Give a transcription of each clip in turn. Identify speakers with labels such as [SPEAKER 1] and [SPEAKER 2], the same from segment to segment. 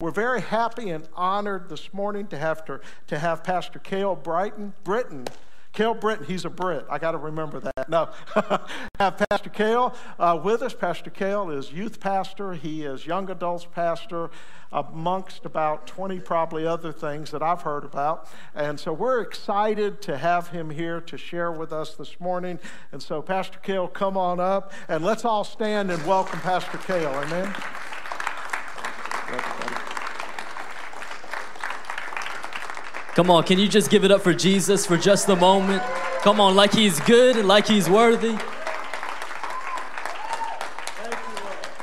[SPEAKER 1] We're very happy and honored this morning to have, to, to have Pastor Kale Brighton, Briton. Kale Briton, he's a Brit. I got to remember that. No. have Pastor Kale uh, with us. Pastor Kale is youth pastor, he is young adults pastor, amongst about 20 probably other things that I've heard about. And so we're excited to have him here to share with us this morning. And so, Pastor Kale, come on up and let's all stand and welcome Pastor Kale. Amen.
[SPEAKER 2] Come on, can you just give it up for Jesus for just a moment? Come on, like he's good and like he's worthy.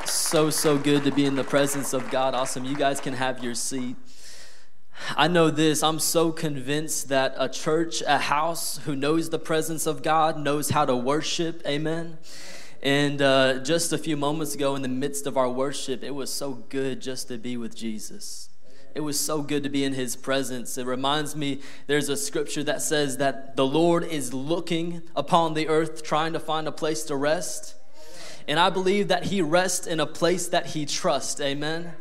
[SPEAKER 2] So, so good to be in the presence of God. Awesome. You guys can have your seat. I know this. I'm so convinced that a church, a house who knows the presence of God knows how to worship. Amen. And uh, just a few moments ago, in the midst of our worship, it was so good just to be with Jesus. It was so good to be in his presence. It reminds me there's a scripture that says that the Lord is looking upon the earth trying to find a place to rest. And I believe that he rests in a place that he trusts. Amen.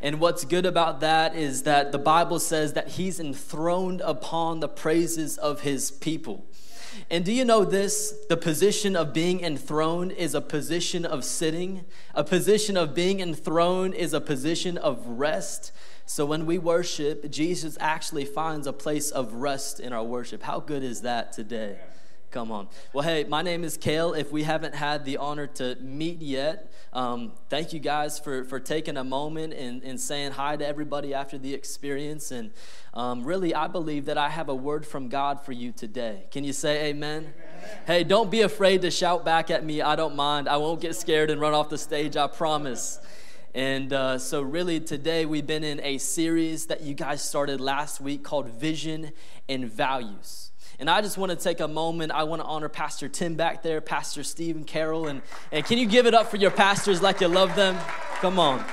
[SPEAKER 2] And what's good about that is that the Bible says that he's enthroned upon the praises of his people. And do you know this? The position of being enthroned is a position of sitting. A position of being enthroned is a position of rest. So when we worship, Jesus actually finds a place of rest in our worship. How good is that today? Come on. Well, hey, my name is Kale. If we haven't had the honor to meet yet, um, thank you guys for, for taking a moment and, and saying hi to everybody after the experience. And um, really, I believe that I have a word from God for you today. Can you say amen? amen? Hey, don't be afraid to shout back at me. I don't mind. I won't get scared and run off the stage, I promise. And uh, so, really, today we've been in a series that you guys started last week called Vision and Values. And I just want to take a moment. I want to honor Pastor Tim back there, Pastor Stephen Carroll. And, and can you give it up for your pastors like you love them? Come on.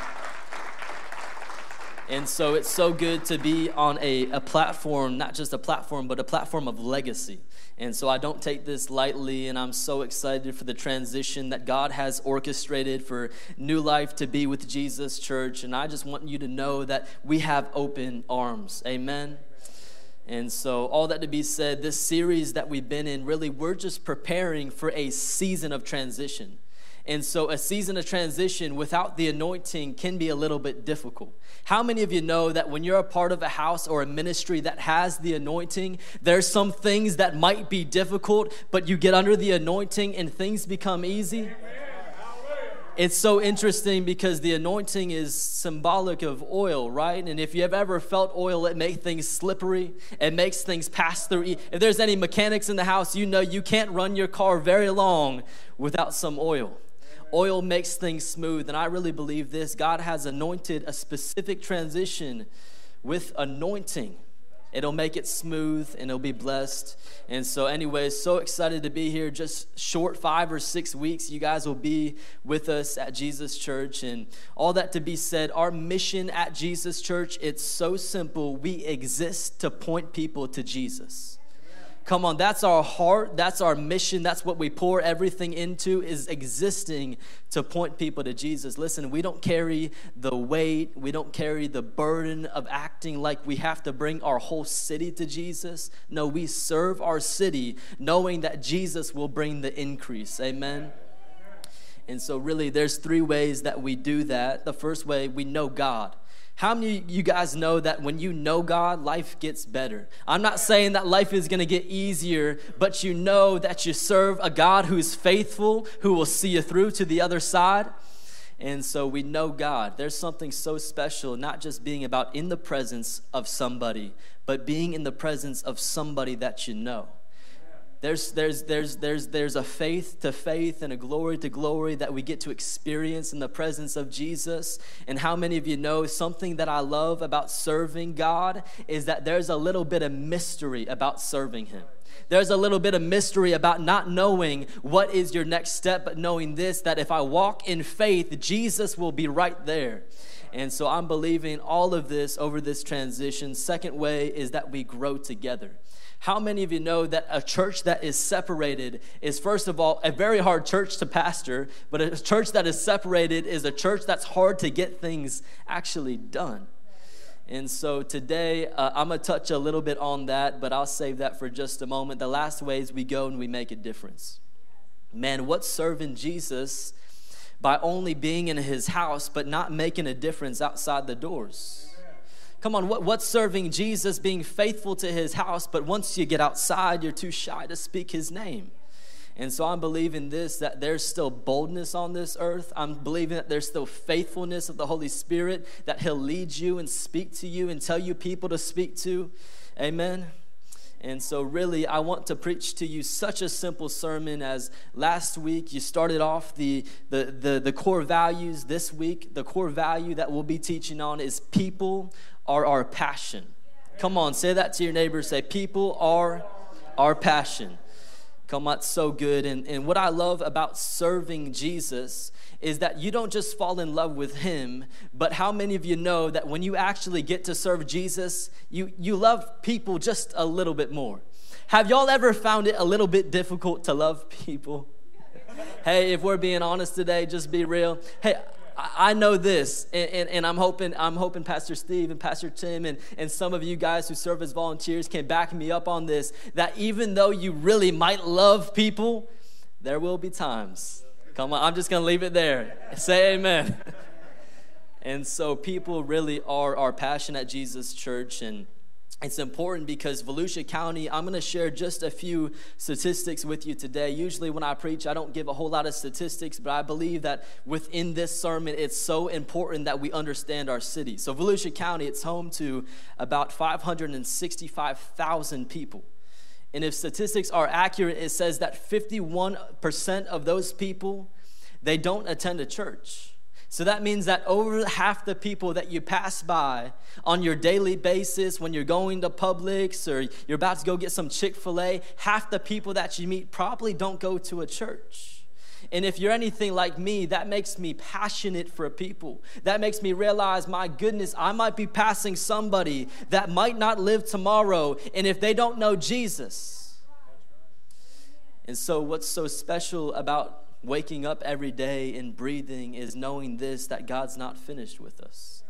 [SPEAKER 2] And so it's so good to be on a, a platform, not just a platform, but a platform of legacy. And so I don't take this lightly, and I'm so excited for the transition that God has orchestrated for New Life to be with Jesus Church. And I just want you to know that we have open arms. Amen. And so, all that to be said, this series that we've been in, really, we're just preparing for a season of transition. And so, a season of transition without the anointing can be a little bit difficult. How many of you know that when you're a part of a house or a ministry that has the anointing, there's some things that might be difficult, but you get under the anointing and things become easy? It's so interesting because the anointing is symbolic of oil, right? And if you have ever felt oil, it makes things slippery. It makes things pass through. If there's any mechanics in the house, you know you can't run your car very long without some oil. Oil makes things smooth. And I really believe this God has anointed a specific transition with anointing. It'll make it smooth and it'll be blessed. And so, anyways, so excited to be here. Just short five or six weeks, you guys will be with us at Jesus Church. And all that to be said, our mission at Jesus Church, it's so simple. We exist to point people to Jesus. Come on, that's our heart, that's our mission, that's what we pour everything into is existing to point people to Jesus. Listen, we don't carry the weight, we don't carry the burden of acting like we have to bring our whole city to Jesus. No, we serve our city knowing that Jesus will bring the increase. Amen. And so really there's three ways that we do that. The first way, we know God. How many of you guys know that when you know God, life gets better? I'm not saying that life is going to get easier, but you know that you serve a God who's faithful, who will see you through to the other side. And so we know God. There's something so special, not just being about in the presence of somebody, but being in the presence of somebody that you know. There's, there's, there's, there's, there's a faith to faith and a glory to glory that we get to experience in the presence of Jesus. And how many of you know something that I love about serving God is that there's a little bit of mystery about serving Him. There's a little bit of mystery about not knowing what is your next step, but knowing this that if I walk in faith, Jesus will be right there. And so I'm believing all of this over this transition. Second way is that we grow together. How many of you know that a church that is separated is, first of all, a very hard church to pastor, but a church that is separated is a church that's hard to get things actually done? And so today, uh, I'm going to touch a little bit on that, but I'll save that for just a moment. The last ways we go and we make a difference. Man, what's serving Jesus by only being in his house but not making a difference outside the doors? Come on, what, what's serving Jesus being faithful to his house, but once you get outside, you're too shy to speak his name? And so I'm believing this that there's still boldness on this earth. I'm believing that there's still faithfulness of the Holy Spirit, that He'll lead you and speak to you and tell you people to speak to. Amen. And so, really, I want to preach to you such a simple sermon as last week you started off the, the, the, the, core values. This week, the core value that we'll be teaching on is people are our passion. Come on, say that to your neighbor. Say, people are our passion. Come on, it's so good. And, and what I love about serving Jesus is that you don't just fall in love with him, but how many of you know that when you actually get to serve Jesus, you, you love people just a little bit more? Have y'all ever found it a little bit difficult to love people? hey, if we're being honest today, just be real. Hey, I know this, and, and, and, I'm hoping I'm hoping Pastor Steve and Pastor Tim and, and some of you guys who serve as volunteers can back me up on this. That even though you really might love people, there will be times. Come on, I'm just gonna leave it there. Say amen. and so people really are our passion at Jesus Church and it's important because Volusia County, I'm going to share just a few statistics with you today. Usually, when I preach, I don't give a whole lot of statistics, but I believe that within this sermon, it's so important that we understand our city. So, Volusia County, it's home to about 565,000 people. And if statistics are accurate, it says that 51% of those people, they don't attend a church. So that means that over half the people that you pass by on your daily basis, when you're going to Publix or you're about to go get some Chick fil A, half the people that you meet probably don't go to a church. And if you're anything like me, that makes me passionate for people. That makes me realize, my goodness, I might be passing somebody that might not live tomorrow. And if they don't know Jesus, and so what's so special about waking up every day and breathing is knowing this that God's not finished with us.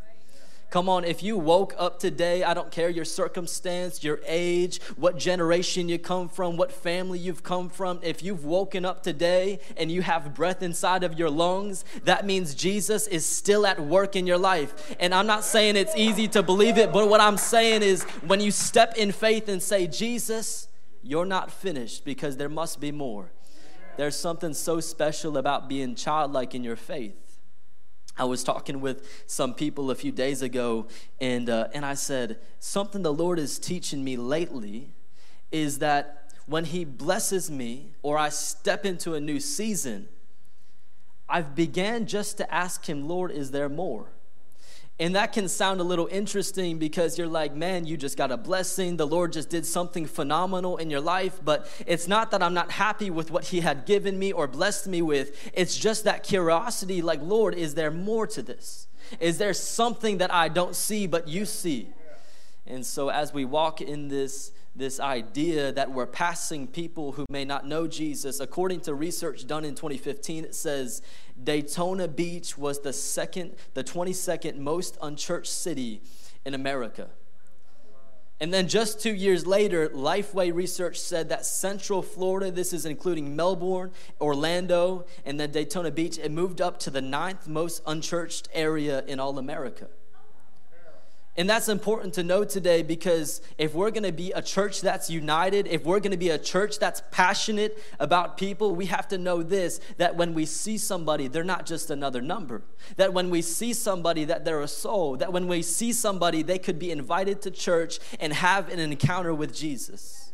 [SPEAKER 2] Come on, if you woke up today, I don't care your circumstance, your age, what generation you come from, what family you've come from. If you've woken up today and you have breath inside of your lungs, that means Jesus is still at work in your life. And I'm not saying it's easy to believe it, but what I'm saying is when you step in faith and say, Jesus, you're not finished because there must be more. There's something so special about being childlike in your faith. I was talking with some people a few days ago, and, uh, and I said, Something the Lord is teaching me lately is that when He blesses me or I step into a new season, I've began just to ask Him, Lord, is there more? And that can sound a little interesting because you're like, man, you just got a blessing. The Lord just did something phenomenal in your life. But it's not that I'm not happy with what He had given me or blessed me with. It's just that curiosity like, Lord, is there more to this? Is there something that I don't see but you see? And so as we walk in this, this idea that we're passing people who may not know Jesus, according to research done in 2015, it says Daytona Beach was the second, the 22nd most unchurched city in America. And then just two years later, Lifeway Research said that Central Florida, this is including Melbourne, Orlando, and then Daytona Beach, it moved up to the ninth most unchurched area in all America. And that's important to know today because if we're going to be a church that's united, if we're going to be a church that's passionate about people, we have to know this that when we see somebody, they're not just another number. That when we see somebody, that they're a soul. That when we see somebody, they could be invited to church and have an encounter with Jesus.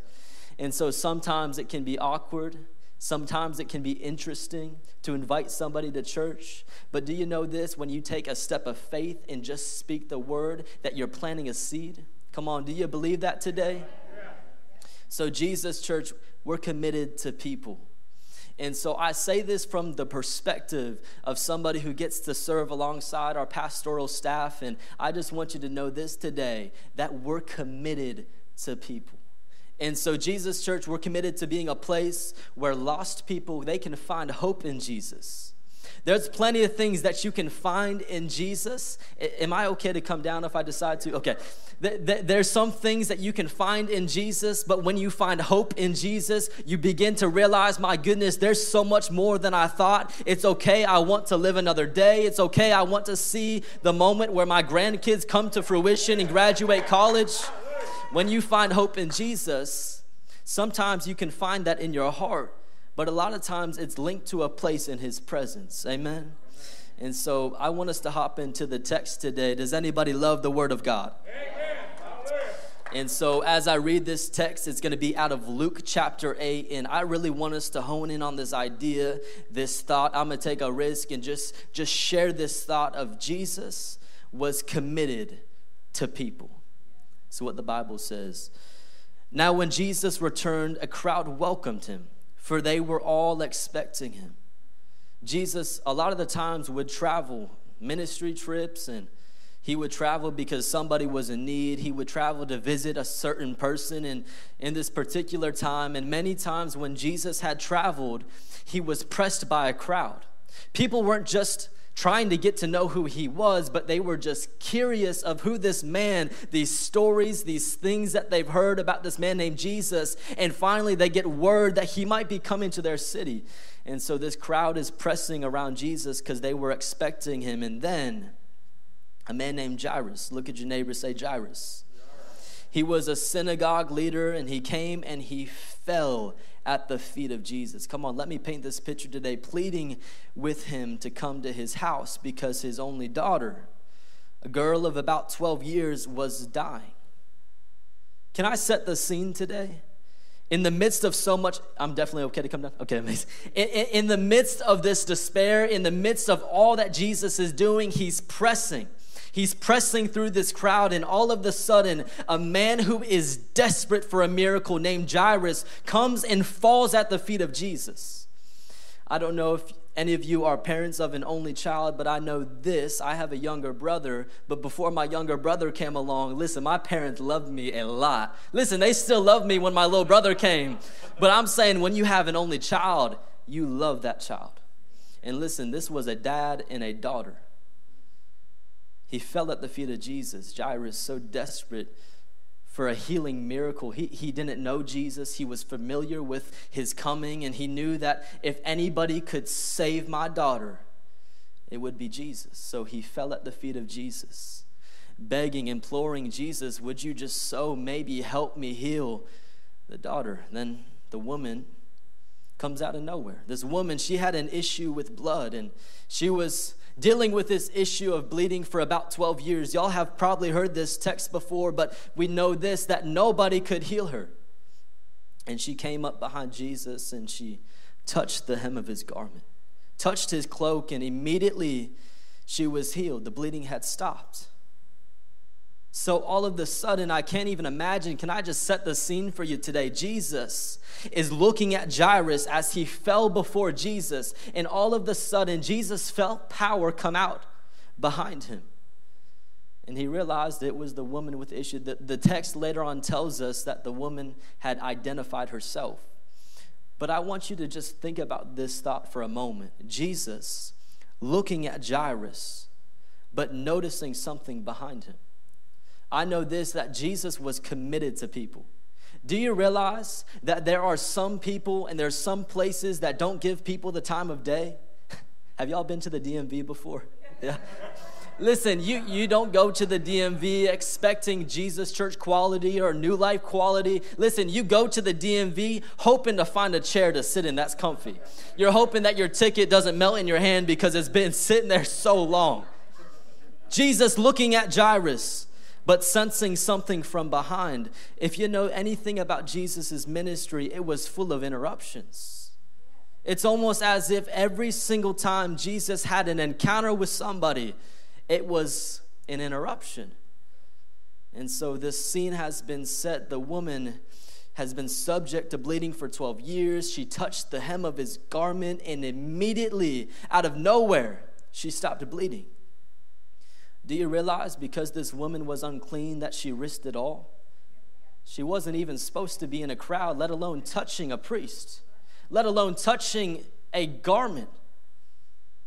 [SPEAKER 2] And so sometimes it can be awkward. Sometimes it can be interesting to invite somebody to church. But do you know this? When you take a step of faith and just speak the word, that you're planting a seed? Come on, do you believe that today? So, Jesus, church, we're committed to people. And so I say this from the perspective of somebody who gets to serve alongside our pastoral staff. And I just want you to know this today that we're committed to people. And so Jesus Church, we're committed to being a place where lost people, they can find hope in Jesus. There's plenty of things that you can find in Jesus. Am I okay to come down if I decide to? Okay. There's some things that you can find in Jesus, but when you find hope in Jesus, you begin to realize, my goodness, there's so much more than I thought. It's okay. I want to live another day. It's okay. I want to see the moment where my grandkids come to fruition and graduate college. When you find hope in Jesus, sometimes you can find that in your heart but a lot of times it's linked to a place in his presence. Amen. And so I want us to hop into the text today. Does anybody love the word of God? Amen. And so, as I read this text, it's going to be out of Luke chapter 8. And I really want us to hone in on this idea, this thought. I'm going to take a risk and just, just share this thought of Jesus was committed to people. So, what the Bible says. Now, when Jesus returned, a crowd welcomed him for they were all expecting him. Jesus, a lot of the times, would travel ministry trips and he would travel because somebody was in need. He would travel to visit a certain person and in this particular time. And many times when Jesus had traveled, he was pressed by a crowd. People weren't just trying to get to know who he was, but they were just curious of who this man, these stories, these things that they've heard about this man named Jesus. And finally, they get word that he might be coming to their city. And so this crowd is pressing around Jesus because they were expecting him. And then a man named Jairus, look at your neighbor, say Jairus. He was a synagogue leader and he came and he fell at the feet of Jesus. Come on, let me paint this picture today, pleading with him to come to his house because his only daughter, a girl of about 12 years, was dying. Can I set the scene today? In the midst of so much, I'm definitely okay to come down. Okay, amazing. In, in, in the midst of this despair, in the midst of all that Jesus is doing, he's pressing. He's pressing through this crowd, and all of the sudden, a man who is desperate for a miracle named Jairus comes and falls at the feet of Jesus. I don't know if any of you are parents of an only child, but I know this. I have a younger brother, but before my younger brother came along, listen, my parents loved me a lot. Listen, they still love me when my little brother came. But I'm saying when you have an only child, you love that child. And listen, this was a dad and a daughter. He fell at the feet of Jesus. Jairus, so desperate for a healing miracle. He, he didn't know Jesus. He was familiar with his coming, and he knew that if anybody could save my daughter, it would be Jesus. So he fell at the feet of Jesus, begging, imploring Jesus, Would you just so maybe help me heal the daughter? Then the woman comes out of nowhere. This woman, she had an issue with blood, and she was dealing with this issue of bleeding for about 12 years. Y'all have probably heard this text before, but we know this that nobody could heal her. And she came up behind Jesus and she touched the hem of his garment, touched his cloak, and immediately she was healed. The bleeding had stopped. So all of the sudden, I can't even imagine. Can I just set the scene for you today? Jesus is looking at Jairus as he fell before Jesus, and all of the sudden, Jesus felt power come out behind him. And he realized it was the woman with issue. The, the text later on tells us that the woman had identified herself. But I want you to just think about this thought for a moment. Jesus looking at Jairus, but noticing something behind him. I know this that Jesus was committed to people. Do you realize that there are some people and there's some places that don't give people the time of day? Have y'all been to the DMV before? Yeah. Listen, you, you don't go to the DMV expecting Jesus church quality or new life quality. Listen, you go to the DMV hoping to find a chair to sit in that's comfy. You're hoping that your ticket doesn't melt in your hand because it's been sitting there so long. Jesus looking at Jairus, but sensing something from behind. If you know anything about Jesus' ministry, it was full of interruptions. It's almost as if every single time Jesus had an encounter with somebody, it was an interruption. And so this scene has been set. The woman has been subject to bleeding for 12 years. She touched the hem of his garment, and immediately, out of nowhere, she stopped bleeding. Do you realize because this woman was unclean that she risked it all? She wasn't even supposed to be in a crowd, let alone touching a priest, let alone touching a garment.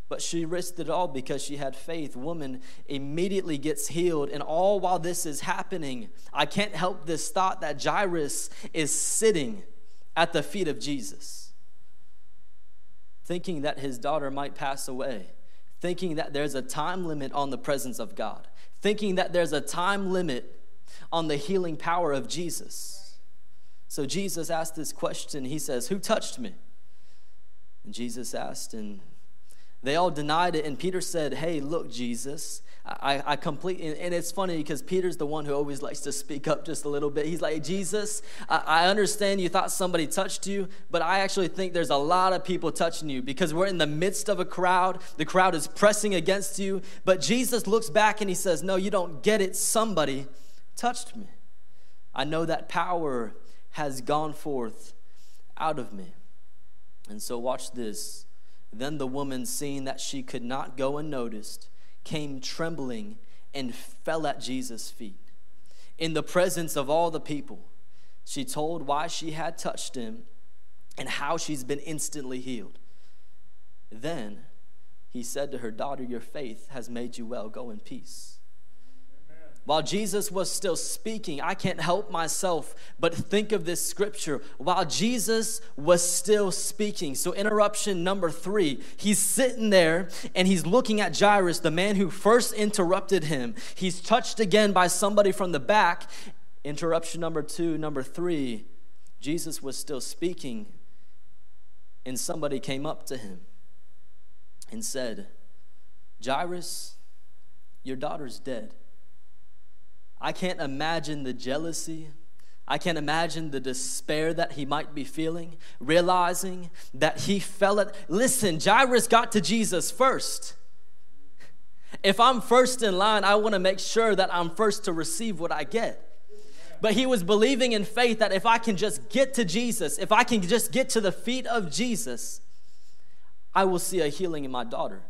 [SPEAKER 2] but she risked it all because she had faith. Woman immediately gets healed. And all while this is happening, I can't help this thought that Jairus is sitting at the feet of Jesus, thinking that his daughter might pass away, thinking that there's a time limit on the presence of God, thinking that there's a time limit on the healing power of Jesus. So Jesus asked this question. He says, Who touched me? And Jesus asked, and they all denied it. And Peter said, Hey, look, Jesus, I, I completely, and it's funny because Peter's the one who always likes to speak up just a little bit. He's like, Jesus, I, I understand you thought somebody touched you, but I actually think there's a lot of people touching you because we're in the midst of a crowd. The crowd is pressing against you. But Jesus looks back and he says, No, you don't get it. Somebody touched me. I know that power has gone forth out of me. And so, watch this. Then the woman, seeing that she could not go unnoticed, came trembling and fell at Jesus' feet. In the presence of all the people, she told why she had touched him and how she's been instantly healed. Then he said to her, Daughter, your faith has made you well. Go in peace. While Jesus was still speaking, I can't help myself but think of this scripture. While Jesus was still speaking. So, interruption number three, he's sitting there and he's looking at Jairus, the man who first interrupted him. He's touched again by somebody from the back. Interruption number two, number three, Jesus was still speaking, and somebody came up to him and said, Jairus, your daughter's dead. I can't imagine the jealousy. I can't imagine the despair that he might be feeling, realizing that he fell at. Listen, Jairus got to Jesus first. If I'm first in line, I want to make sure that I'm first to receive what I get. But he was believing in faith that if I can just get to Jesus, if I can just get to the feet of Jesus, I will see a healing in my daughter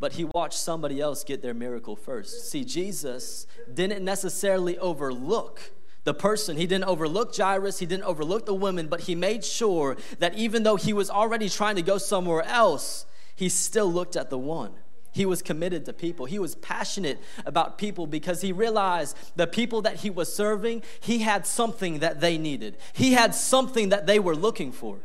[SPEAKER 2] but he watched somebody else get their miracle first. See, Jesus didn't necessarily overlook the person. He didn't overlook Jairus, he didn't overlook the woman, but he made sure that even though he was already trying to go somewhere else, he still looked at the one. He was committed to people. He was passionate about people because he realized the people that he was serving, he had something that they needed. He had something that they were looking for.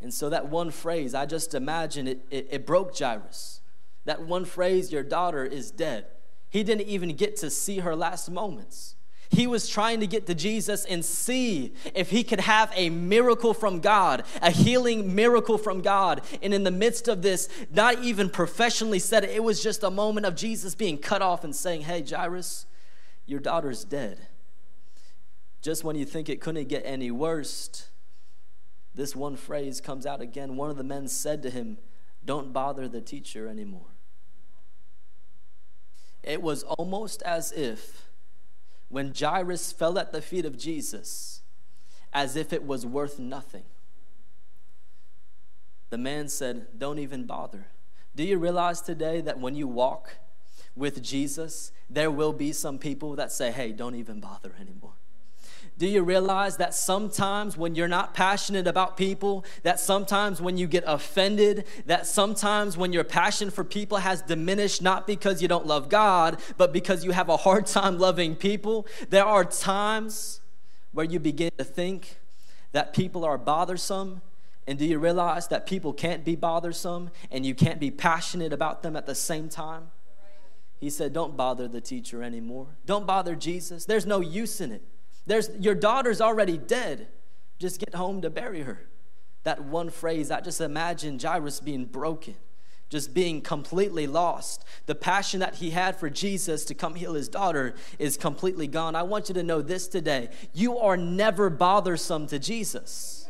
[SPEAKER 2] And so that one phrase, I just imagine it, it, it broke Jairus. That one phrase, your daughter is dead. He didn't even get to see her last moments. He was trying to get to Jesus and see if he could have a miracle from God, a healing miracle from God. And in the midst of this, not even professionally said it, it was just a moment of Jesus being cut off and saying, Hey, Jairus, your daughter's dead. Just when you think it couldn't get any worse, this one phrase comes out again. One of the men said to him, Don't bother the teacher anymore. It was almost as if when Jairus fell at the feet of Jesus, as if it was worth nothing. The man said, Don't even bother. Do you realize today that when you walk with Jesus, there will be some people that say, Hey, don't even bother anymore? Do you realize that sometimes when you're not passionate about people, that sometimes when you get offended, that sometimes when your passion for people has diminished, not because you don't love God, but because you have a hard time loving people, there are times where you begin to think that people are bothersome. And do you realize that people can't be bothersome and you can't be passionate about them at the same time? He said, Don't bother the teacher anymore. Don't bother Jesus. There's no use in it. There's, your daughter's already dead. Just get home to bury her. That one phrase, I just imagine Jairus being broken, just being completely lost. The passion that he had for Jesus to come heal his daughter is completely gone. I want you to know this today you are never bothersome to Jesus.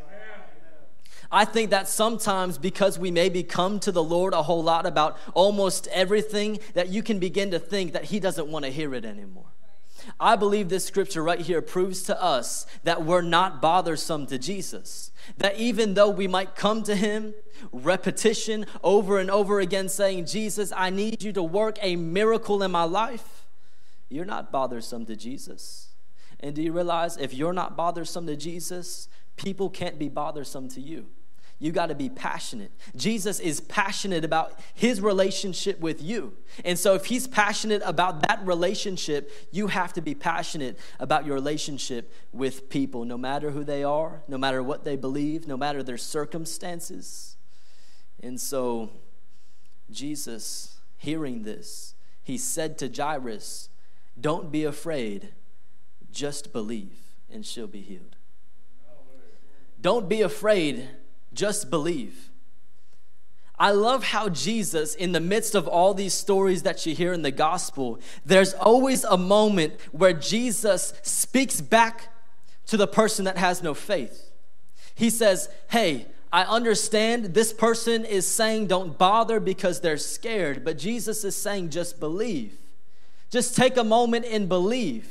[SPEAKER 2] I think that sometimes because we maybe come to the Lord a whole lot about almost everything, that you can begin to think that He doesn't want to hear it anymore. I believe this scripture right here proves to us that we're not bothersome to Jesus. That even though we might come to him, repetition over and over again, saying, Jesus, I need you to work a miracle in my life, you're not bothersome to Jesus. And do you realize if you're not bothersome to Jesus, people can't be bothersome to you. You got to be passionate. Jesus is passionate about his relationship with you. And so, if he's passionate about that relationship, you have to be passionate about your relationship with people, no matter who they are, no matter what they believe, no matter their circumstances. And so, Jesus, hearing this, he said to Jairus, Don't be afraid, just believe, and she'll be healed. Don't be afraid, just believe. I love how Jesus, in the midst of all these stories that you hear in the gospel, there's always a moment where Jesus speaks back to the person that has no faith. He says, Hey, I understand this person is saying don't bother because they're scared, but Jesus is saying just believe. Just take a moment and believe.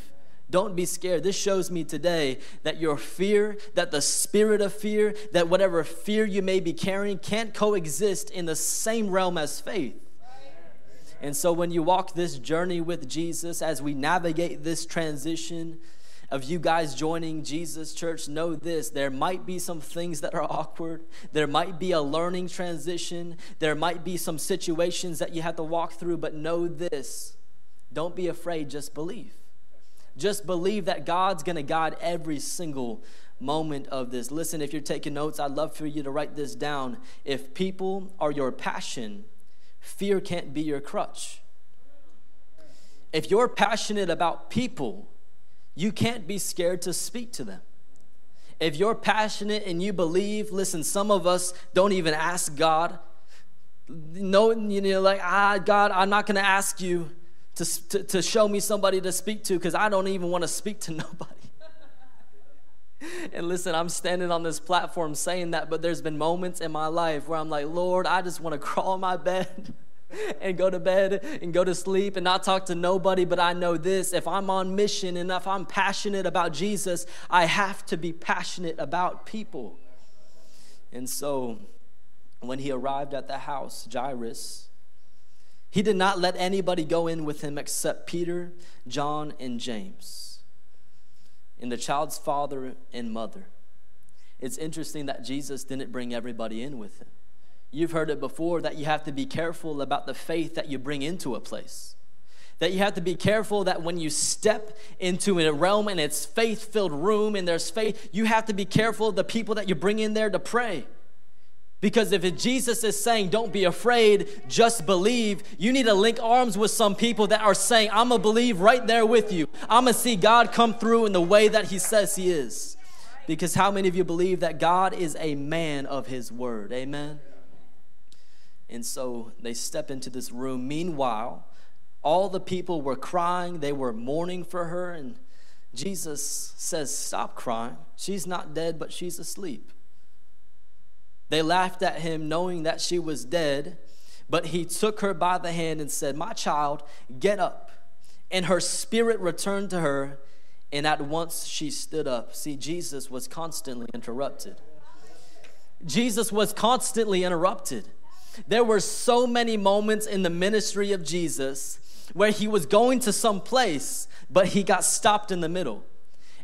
[SPEAKER 2] Don't be scared. This shows me today that your fear, that the spirit of fear, that whatever fear you may be carrying can't coexist in the same realm as faith. And so when you walk this journey with Jesus, as we navigate this transition of you guys joining Jesus Church, know this there might be some things that are awkward. There might be a learning transition. There might be some situations that you have to walk through, but know this don't be afraid, just believe. Just believe that God's going to guide every single moment of this. Listen, if you're taking notes, I'd love for you to write this down. If people are your passion, fear can't be your crutch. If you're passionate about people, you can't be scared to speak to them. If you're passionate and you believe, listen, some of us don't even ask God. No, you know, like, ah, God, I'm not going to ask you to, to, to show me somebody to speak to because I don't even want to speak to nobody. and listen, I'm standing on this platform saying that, but there's been moments in my life where I'm like, Lord, I just want to crawl in my bed and go to bed and go to sleep and not talk to nobody. But I know this if I'm on mission and if I'm passionate about Jesus, I have to be passionate about people. And so when he arrived at the house, Jairus, he did not let anybody go in with him except Peter, John, and James, and the child's father and mother. It's interesting that Jesus didn't bring everybody in with him. You've heard it before that you have to be careful about the faith that you bring into a place. That you have to be careful that when you step into a realm and it's faith filled room and there's faith, you have to be careful of the people that you bring in there to pray. Because if Jesus is saying, don't be afraid, just believe, you need to link arms with some people that are saying, I'm going to believe right there with you. I'm going to see God come through in the way that He says He is. Because how many of you believe that God is a man of His word? Amen. And so they step into this room. Meanwhile, all the people were crying, they were mourning for her. And Jesus says, Stop crying. She's not dead, but she's asleep. They laughed at him, knowing that she was dead, but he took her by the hand and said, My child, get up. And her spirit returned to her, and at once she stood up. See, Jesus was constantly interrupted. Jesus was constantly interrupted. There were so many moments in the ministry of Jesus where he was going to some place, but he got stopped in the middle.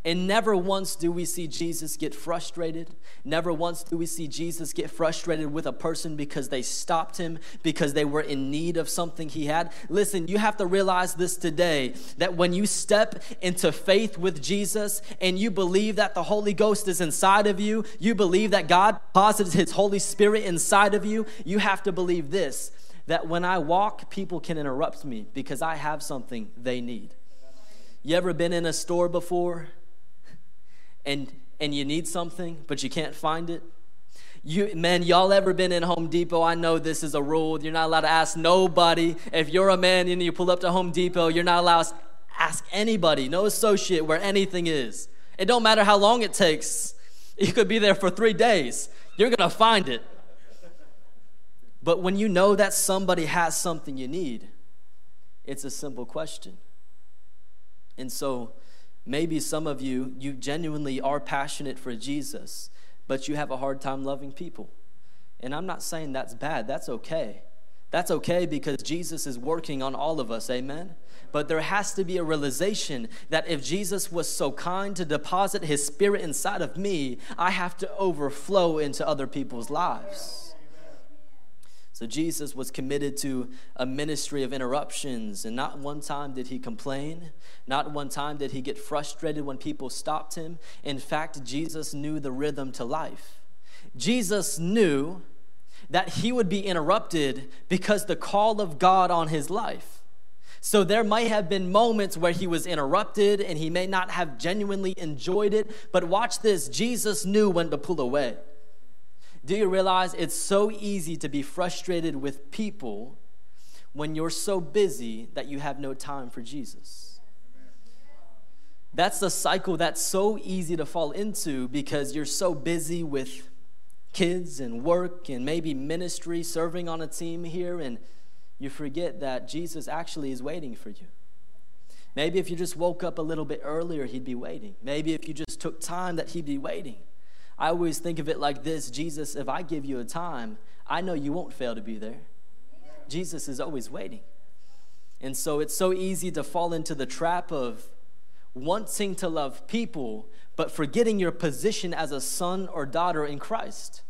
[SPEAKER 2] And never once do we see Jesus get frustrated. Never once do we see Jesus get frustrated with a person because they stopped him, because they were in need of something he had. Listen, you have to realize this today that when you step into faith with Jesus and you believe that the Holy Ghost is inside of you, you believe that God deposits his Holy Spirit inside of you, you have to believe this that when I walk, people can interrupt me because I have something they need. You ever been in a store before and and you need something but you can't find it? You man y'all ever been in home depot? I know this is a rule. You're not allowed to ask nobody. If you're a man and you pull up to home depot you're not allowed to ask anybody. No associate where anything is. It don't matter how long it takes. You could be there for three days. You're gonna find it. But when you know that somebody has something you need it's a simple question. And so Maybe some of you, you genuinely are passionate for Jesus, but you have a hard time loving people. And I'm not saying that's bad, that's okay. That's okay because Jesus is working on all of us. Amen. But there has to be a realization that if Jesus was so kind to deposit his spirit inside of me, I have to overflow into other people's lives. So Jesus was committed to a ministry of interruptions, and not one time did he complain. Not one time did he get frustrated when people stopped him. In fact, Jesus knew the rhythm to life. Jesus knew that he would be interrupted because the call of God on his life. So there might have been moments where he was interrupted and he may not have genuinely enjoyed it, but watch this Jesus knew when to pull away. Do you realize it's so easy to be frustrated with people when you're so busy that you have no time for Jesus? That's the cycle that's so easy to fall into because you're so busy with kids and work and maybe ministry, serving on a team here, and you forget that Jesus actually is waiting for you. Maybe if you just woke up a little bit earlier, he'd be waiting. Maybe if you just took time, that he'd be waiting. I always think of it like this Jesus, if I give you a time, I know you won't fail to be there. Jesus is always waiting. And so it's so easy to fall into the trap of wanting to love people, but forgetting your position as a son or daughter in Christ.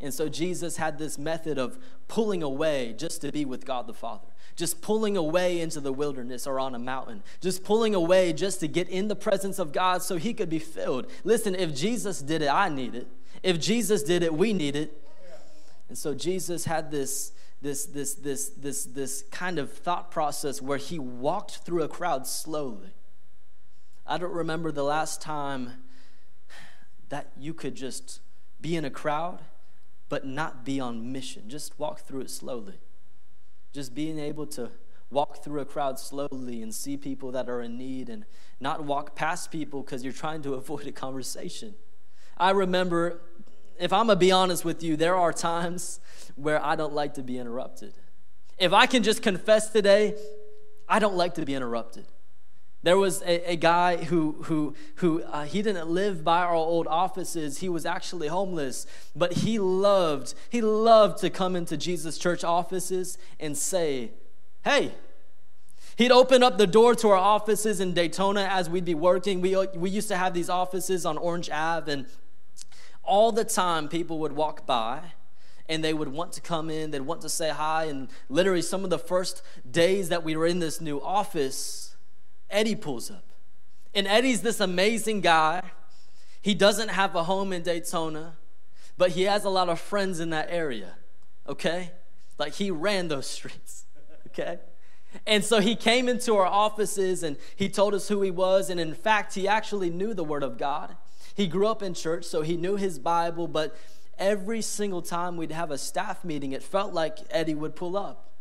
[SPEAKER 2] And so Jesus had this method of pulling away just to be with God the Father just pulling away into the wilderness or on a mountain, just pulling away just to get in the presence of God so he could be filled. Listen, if Jesus did it, I need it. If Jesus did it, we need it. And so Jesus had this this this this this this kind of thought process where he walked through a crowd slowly. I don't remember the last time that you could just be in a crowd but not be on mission. Just walk through it slowly. Just being able to walk through a crowd slowly and see people that are in need and not walk past people because you're trying to avoid a conversation. I remember, if I'm gonna be honest with you, there are times where I don't like to be interrupted. If I can just confess today, I don't like to be interrupted. There was a, a guy who, who, who uh, he didn't live by our old offices. He was actually homeless, but he loved, he loved to come into Jesus Church offices and say, Hey, He'd open up the door to our offices in Daytona as we'd be working. We, we used to have these offices on Orange Ave, and all the time people would walk by and they would want to come in, they'd want to say hi. And literally, some of the first days that we were in this new office, Eddie pulls up. And Eddie's this amazing guy. He doesn't have a home in Daytona, but he has a lot of friends in that area, okay? Like he ran those streets, okay? And so he came into our offices and he told us who he was. And in fact, he actually knew the Word of God. He grew up in church, so he knew his Bible. But every single time we'd have a staff meeting, it felt like Eddie would pull up.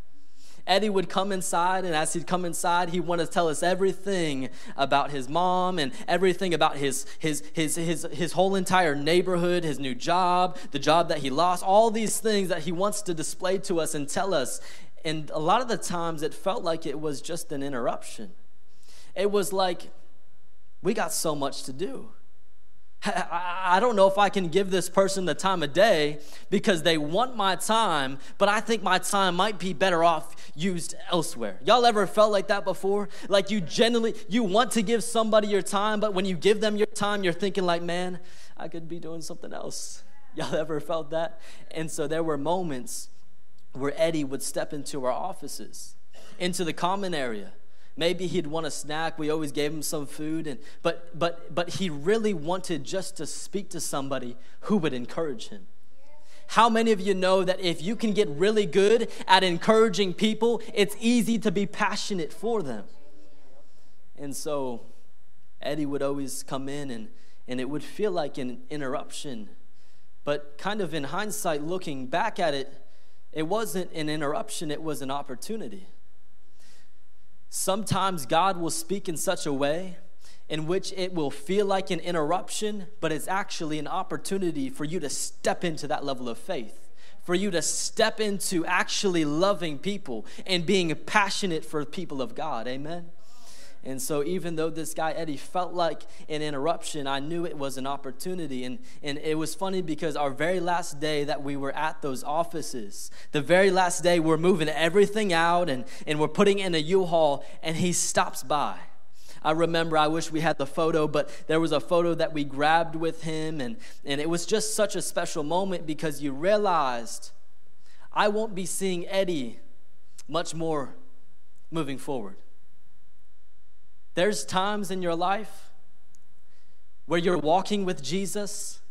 [SPEAKER 2] Eddie would come inside, and as he'd come inside, he wanted to tell us everything about his mom and everything about his, his, his, his, his whole entire neighborhood, his new job, the job that he lost, all these things that he wants to display to us and tell us. And a lot of the times it felt like it was just an interruption. It was like, we got so much to do. I don't know if I can give this person the time of day because they want my time, but I think my time might be better off used elsewhere. Y'all ever felt like that before? Like you genuinely you want to give somebody your time, but when you give them your time, you're thinking like, "Man, I could be doing something else." Y'all ever felt that? And so there were moments where Eddie would step into our offices, into the common area Maybe he'd want a snack. We always gave him some food. And, but, but, but he really wanted just to speak to somebody who would encourage him. How many of you know that if you can get really good at encouraging people, it's easy to be passionate for them? And so Eddie would always come in and, and it would feel like an interruption. But kind of in hindsight, looking back at it, it wasn't an interruption, it was an opportunity. Sometimes God will speak in such a way in which it will feel like an interruption, but it's actually an opportunity for you to step into that level of faith, for you to step into actually loving people and being passionate for people of God. Amen. And so, even though this guy Eddie felt like an interruption, I knew it was an opportunity. And, and it was funny because our very last day that we were at those offices, the very last day, we're moving everything out and, and we're putting in a U Haul, and he stops by. I remember, I wish we had the photo, but there was a photo that we grabbed with him, and, and it was just such a special moment because you realized I won't be seeing Eddie much more moving forward. There's times in your life where you're walking with Jesus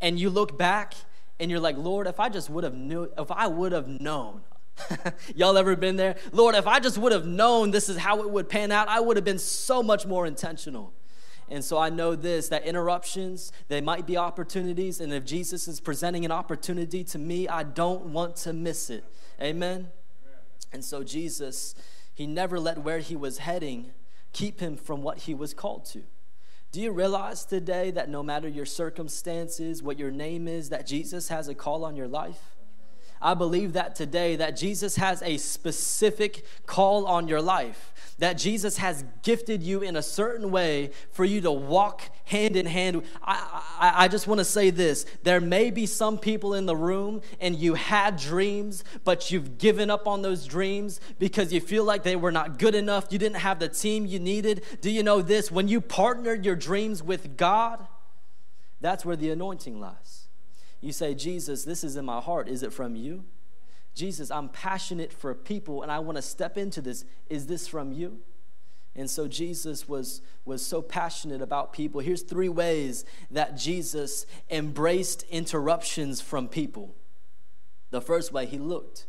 [SPEAKER 2] and you look back and you're like, Lord, if I just would have knew, if I would have known. Y'all ever been there? Lord, if I just would have known this is how it would pan out, I would have been so much more intentional. And so I know this that interruptions, they might be opportunities. And if Jesus is presenting an opportunity to me, I don't want to miss it. Amen? And so Jesus, he never let where he was heading keep him from what he was called to. Do you realize today that no matter your circumstances, what your name is, that Jesus has a call on your life? I believe that today that Jesus has a specific call on your life, that Jesus has gifted you in a certain way for you to walk hand in hand. I, I, I just want to say this there may be some people in the room and you had dreams, but you've given up on those dreams because you feel like they were not good enough. You didn't have the team you needed. Do you know this? When you partnered your dreams with God, that's where the anointing lies. You say, Jesus, this is in my heart. Is it from you? Jesus, I'm passionate for people and I want to step into this. Is this from you? And so Jesus was, was so passionate about people. Here's three ways that Jesus embraced interruptions from people. The first way, he looked.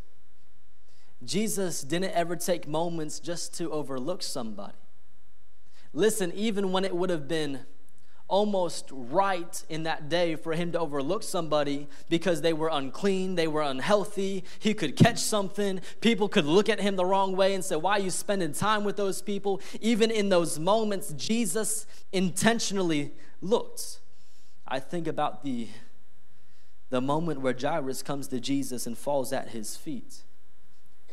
[SPEAKER 2] Jesus didn't ever take moments just to overlook somebody. Listen, even when it would have been almost right in that day for him to overlook somebody because they were unclean, they were unhealthy, he could catch something, people could look at him the wrong way and say, Why are you spending time with those people? Even in those moments, Jesus intentionally looked. I think about the, the moment where Jairus comes to Jesus and falls at his feet.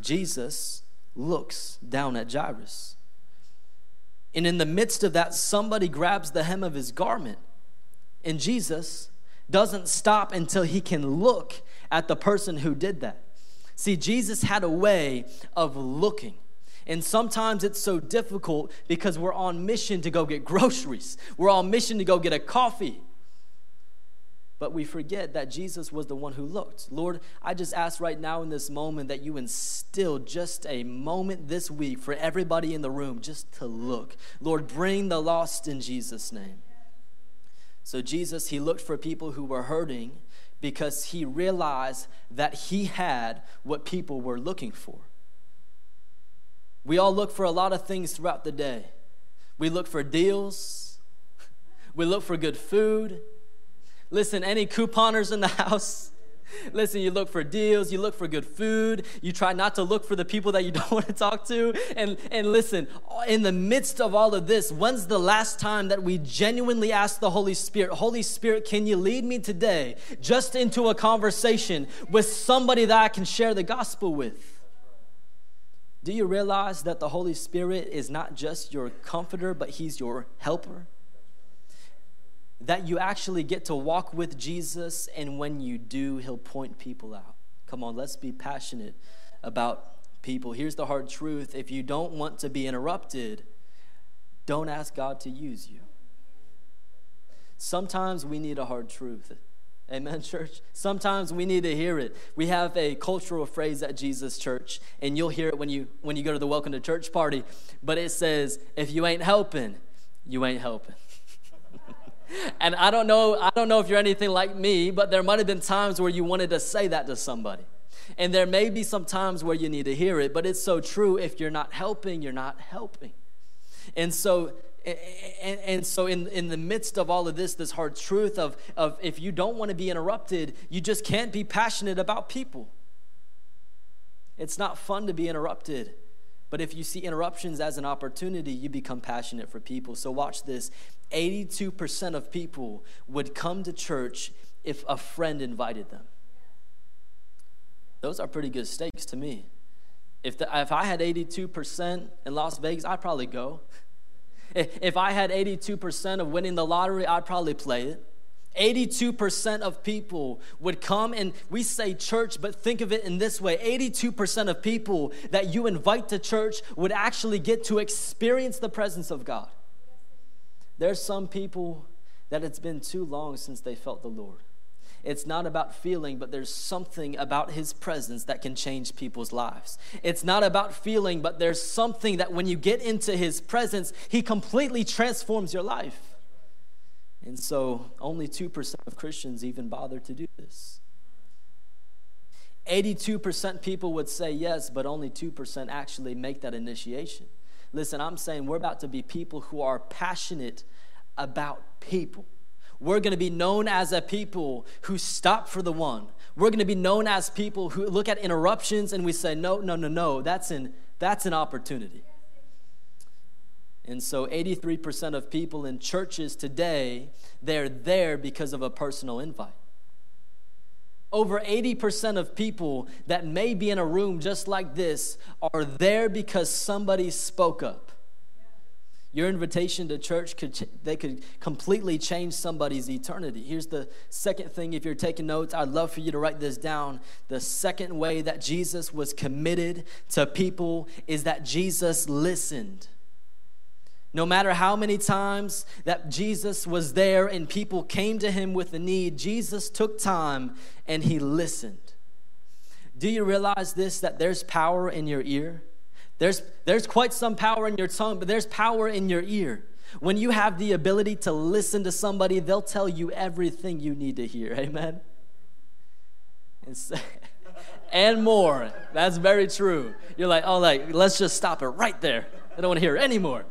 [SPEAKER 2] Jesus looks down at Jairus. And in the midst of that, somebody grabs the hem of his garment. And Jesus doesn't stop until he can look at the person who did that. See, Jesus had a way of looking. And sometimes it's so difficult because we're on mission to go get groceries, we're on mission to go get a coffee. But we forget that Jesus was the one who looked. Lord, I just ask right now in this moment that you instill just a moment this week for everybody in the room just to look. Lord, bring the lost in Jesus' name. So, Jesus, he looked for people who were hurting because he realized that he had what people were looking for. We all look for a lot of things throughout the day. We look for deals, we look for good food, Listen, any couponers in the house? Listen, you look for deals, you look for good food, you try not to look for the people that you don't want to talk to. And, and listen, in the midst of all of this, when's the last time that we genuinely asked the Holy Spirit, Holy Spirit, can you lead me today just into a conversation with somebody that I can share the gospel with? Do you realize that the Holy Spirit is not just your comforter, but He's your helper? That you actually get to walk with Jesus, and when you do, He'll point people out. Come on, let's be passionate about people. Here's the hard truth if you don't want to be interrupted, don't ask God to use you. Sometimes we need a hard truth. Amen, church. Sometimes we need to hear it. We have a cultural phrase at Jesus Church, and you'll hear it when you when you go to the welcome to church party. But it says, "If you ain't helping, you ain't helping." And I don't know, I don't know if you're anything like me, but there might have been times where you wanted to say that to somebody. And there may be some times where you need to hear it, but it's so true. If you're not helping, you're not helping. And so and, so in, in the midst of all of this this hard truth of, of if you don't want to be interrupted you just can't be passionate about people it's not fun to be interrupted but if you see interruptions as an opportunity you become passionate for people so watch this 82% of people would come to church if a friend invited them. Those are pretty good stakes to me. If, the, if I had 82% in Las Vegas, I'd probably go. If I had 82% of winning the lottery, I'd probably play it. 82% of people would come, and we say church, but think of it in this way 82% of people that you invite to church would actually get to experience the presence of God. There's some people that it's been too long since they felt the Lord. It's not about feeling, but there's something about His presence that can change people's lives. It's not about feeling, but there's something that when you get into His presence, He completely transforms your life. And so only 2% of Christians even bother to do this. 82% people would say yes, but only 2% actually make that initiation. Listen, I'm saying we're about to be people who are passionate about people. We're going to be known as a people who stop for the one. We're going to be known as people who look at interruptions and we say, no, no, no, no, that's an, that's an opportunity. And so 83% of people in churches today, they're there because of a personal invite. Over 80% of people that may be in a room just like this are there because somebody spoke up. Your invitation to church could they could completely change somebody's eternity. Here's the second thing if you're taking notes, I'd love for you to write this down. The second way that Jesus was committed to people is that Jesus listened. No matter how many times that Jesus was there and people came to him with a need, Jesus took time and he listened. Do you realize this that there's power in your ear? There's, there's quite some power in your tongue, but there's power in your ear. When you have the ability to listen to somebody, they'll tell you everything you need to hear. Amen? And, so, and more. That's very true. You're like, oh, like, let's just stop it right there. I don't want to hear any more.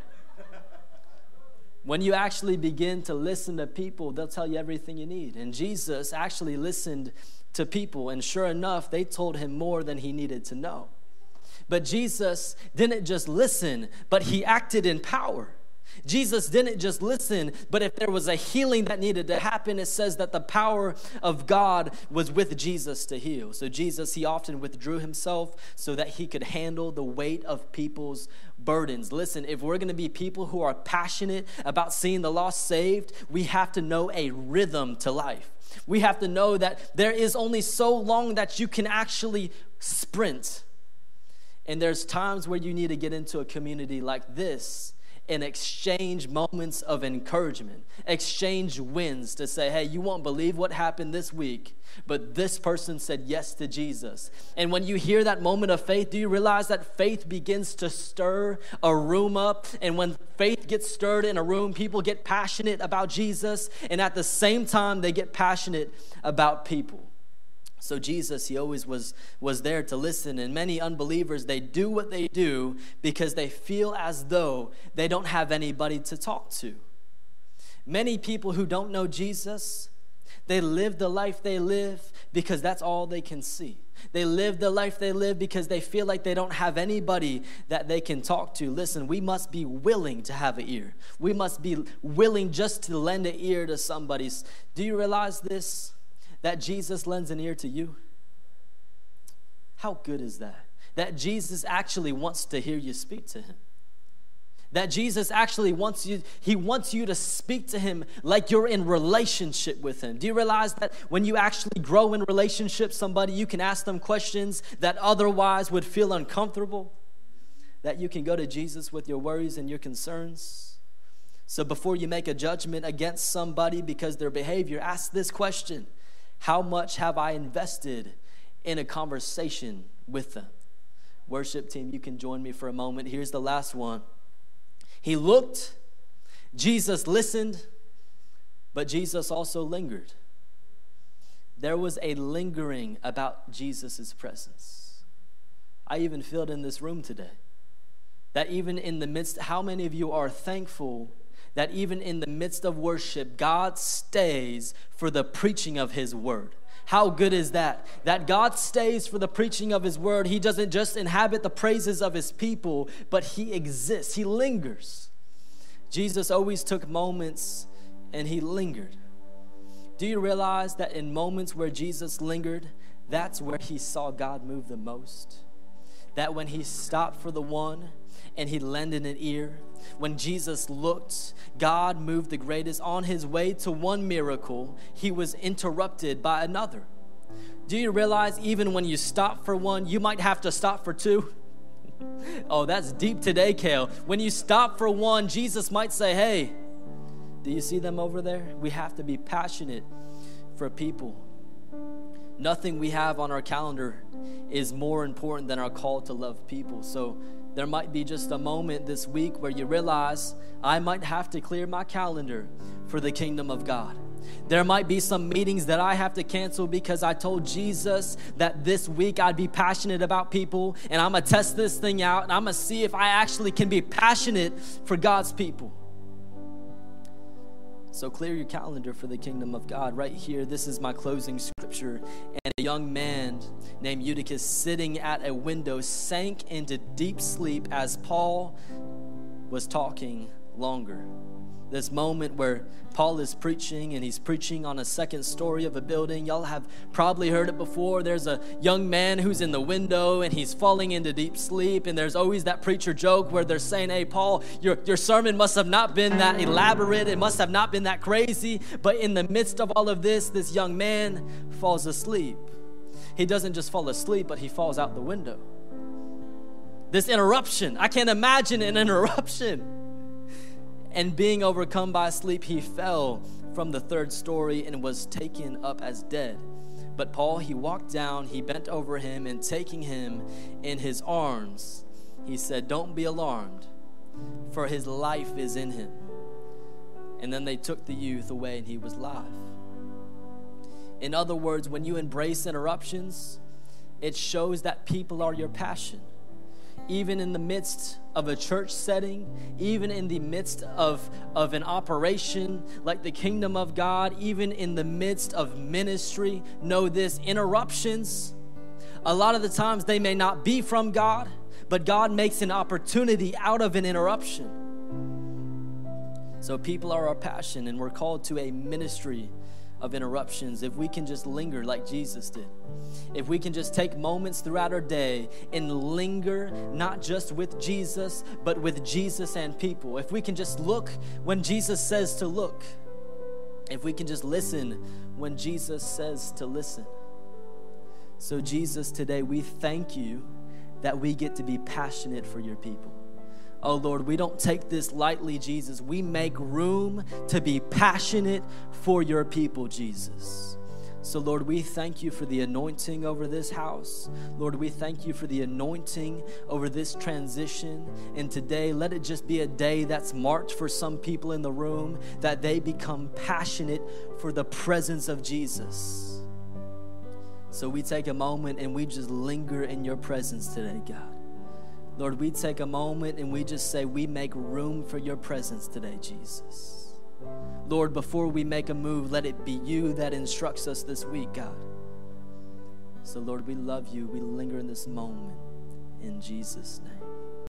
[SPEAKER 2] When you actually begin to listen to people, they'll tell you everything you need. And Jesus actually listened to people, and sure enough, they told him more than he needed to know. But Jesus didn't just listen, but he acted in power. Jesus didn't just listen, but if there was a healing that needed to happen, it says that the power of God was with Jesus to heal. So, Jesus, he often withdrew himself so that he could handle the weight of people's burdens. Listen, if we're going to be people who are passionate about seeing the lost saved, we have to know a rhythm to life. We have to know that there is only so long that you can actually sprint. And there's times where you need to get into a community like this and exchange moments of encouragement, exchange wins to say, hey, you won't believe what happened this week, but this person said yes to Jesus. And when you hear that moment of faith, do you realize that faith begins to stir a room up? And when faith gets stirred in a room, people get passionate about Jesus, and at the same time, they get passionate about people. So Jesus, he always was, was there to listen. And many unbelievers, they do what they do because they feel as though they don't have anybody to talk to. Many people who don't know Jesus, they live the life they live because that's all they can see. They live the life they live because they feel like they don't have anybody that they can talk to. Listen, we must be willing to have an ear. We must be willing just to lend an ear to somebody's. Do you realize this? That Jesus lends an ear to you? How good is that? That Jesus actually wants to hear you speak to him. That Jesus actually wants you, he wants you to speak to him like you're in relationship with him. Do you realize that when you actually grow in relationship somebody, you can ask them questions that otherwise would feel uncomfortable? That you can go to Jesus with your worries and your concerns? So before you make a judgment against somebody because their behavior, ask this question how much have I invested in a conversation with them? Worship team, you can join me for a moment. Here's the last one. He looked, Jesus listened, but Jesus also lingered. There was a lingering about Jesus' presence. I even feel it in this room today. That even in the midst, how many of you are thankful that even in the midst of worship, God stays for the preaching of His word. How good is that? That God stays for the preaching of His word. He doesn't just inhabit the praises of His people, but He exists, He lingers. Jesus always took moments and He lingered. Do you realize that in moments where Jesus lingered, that's where He saw God move the most? That when He stopped for the one, and he lended an ear. When Jesus looked, God moved the greatest. On his way to one miracle, he was interrupted by another. Do you realize even when you stop for one, you might have to stop for two? oh, that's deep today, Kale. When you stop for one, Jesus might say, Hey, do you see them over there? We have to be passionate for people. Nothing we have on our calendar is more important than our call to love people. So there might be just a moment this week where you realize I might have to clear my calendar for the kingdom of God. There might be some meetings that I have to cancel because I told Jesus that this week I'd be passionate about people and I'm gonna test this thing out and I'm gonna see if I actually can be passionate for God's people. So clear your calendar for the kingdom of God. Right here, this is my closing scripture. And a young man named Eutychus, sitting at a window, sank into deep sleep as Paul was talking longer this moment where Paul is preaching and he's preaching on a second story of a building. Y'all have probably heard it before. There's a young man who's in the window and he's falling into deep sleep. And there's always that preacher joke where they're saying, Hey, Paul, your, your sermon must have not been that elaborate. It must have not been that crazy. But in the midst of all of this, this young man falls asleep. He doesn't just fall asleep, but he falls out the window. This interruption, I can't imagine an interruption and being overcome by sleep, he fell from the third story and was taken up as dead. But Paul, he walked down, he bent over him, and taking him in his arms, he said, Don't be alarmed, for his life is in him. And then they took the youth away, and he was alive. In other words, when you embrace interruptions, it shows that people are your passion even in the midst of a church setting, even in the midst of, of an operation like the kingdom of God, even in the midst of ministry, know this interruptions, a lot of the times they may not be from God, but God makes an opportunity out of an interruption. So people are our passion, and we're called to a ministry of interruptions, if we can just linger like Jesus did, if we can just take moments throughout our day and linger not just with Jesus, but with Jesus and people, if we can just look when Jesus says to look, if we can just listen when Jesus says to listen. So, Jesus, today we thank you that we get to be passionate for your people. Oh Lord, we don't take this lightly, Jesus. We make room to be passionate for your people, Jesus. So, Lord, we thank you for the anointing over this house. Lord, we thank you for the anointing over this transition. And today, let it just be a day that's marked for some people in the room that they become passionate for the presence of Jesus. So, we take a moment and we just linger in your presence today, God. Lord, we take a moment and we just say, We make room for your presence today, Jesus. Lord, before we make a move, let it be you that instructs us this week, God. So, Lord, we love you. We linger in this moment in Jesus' name.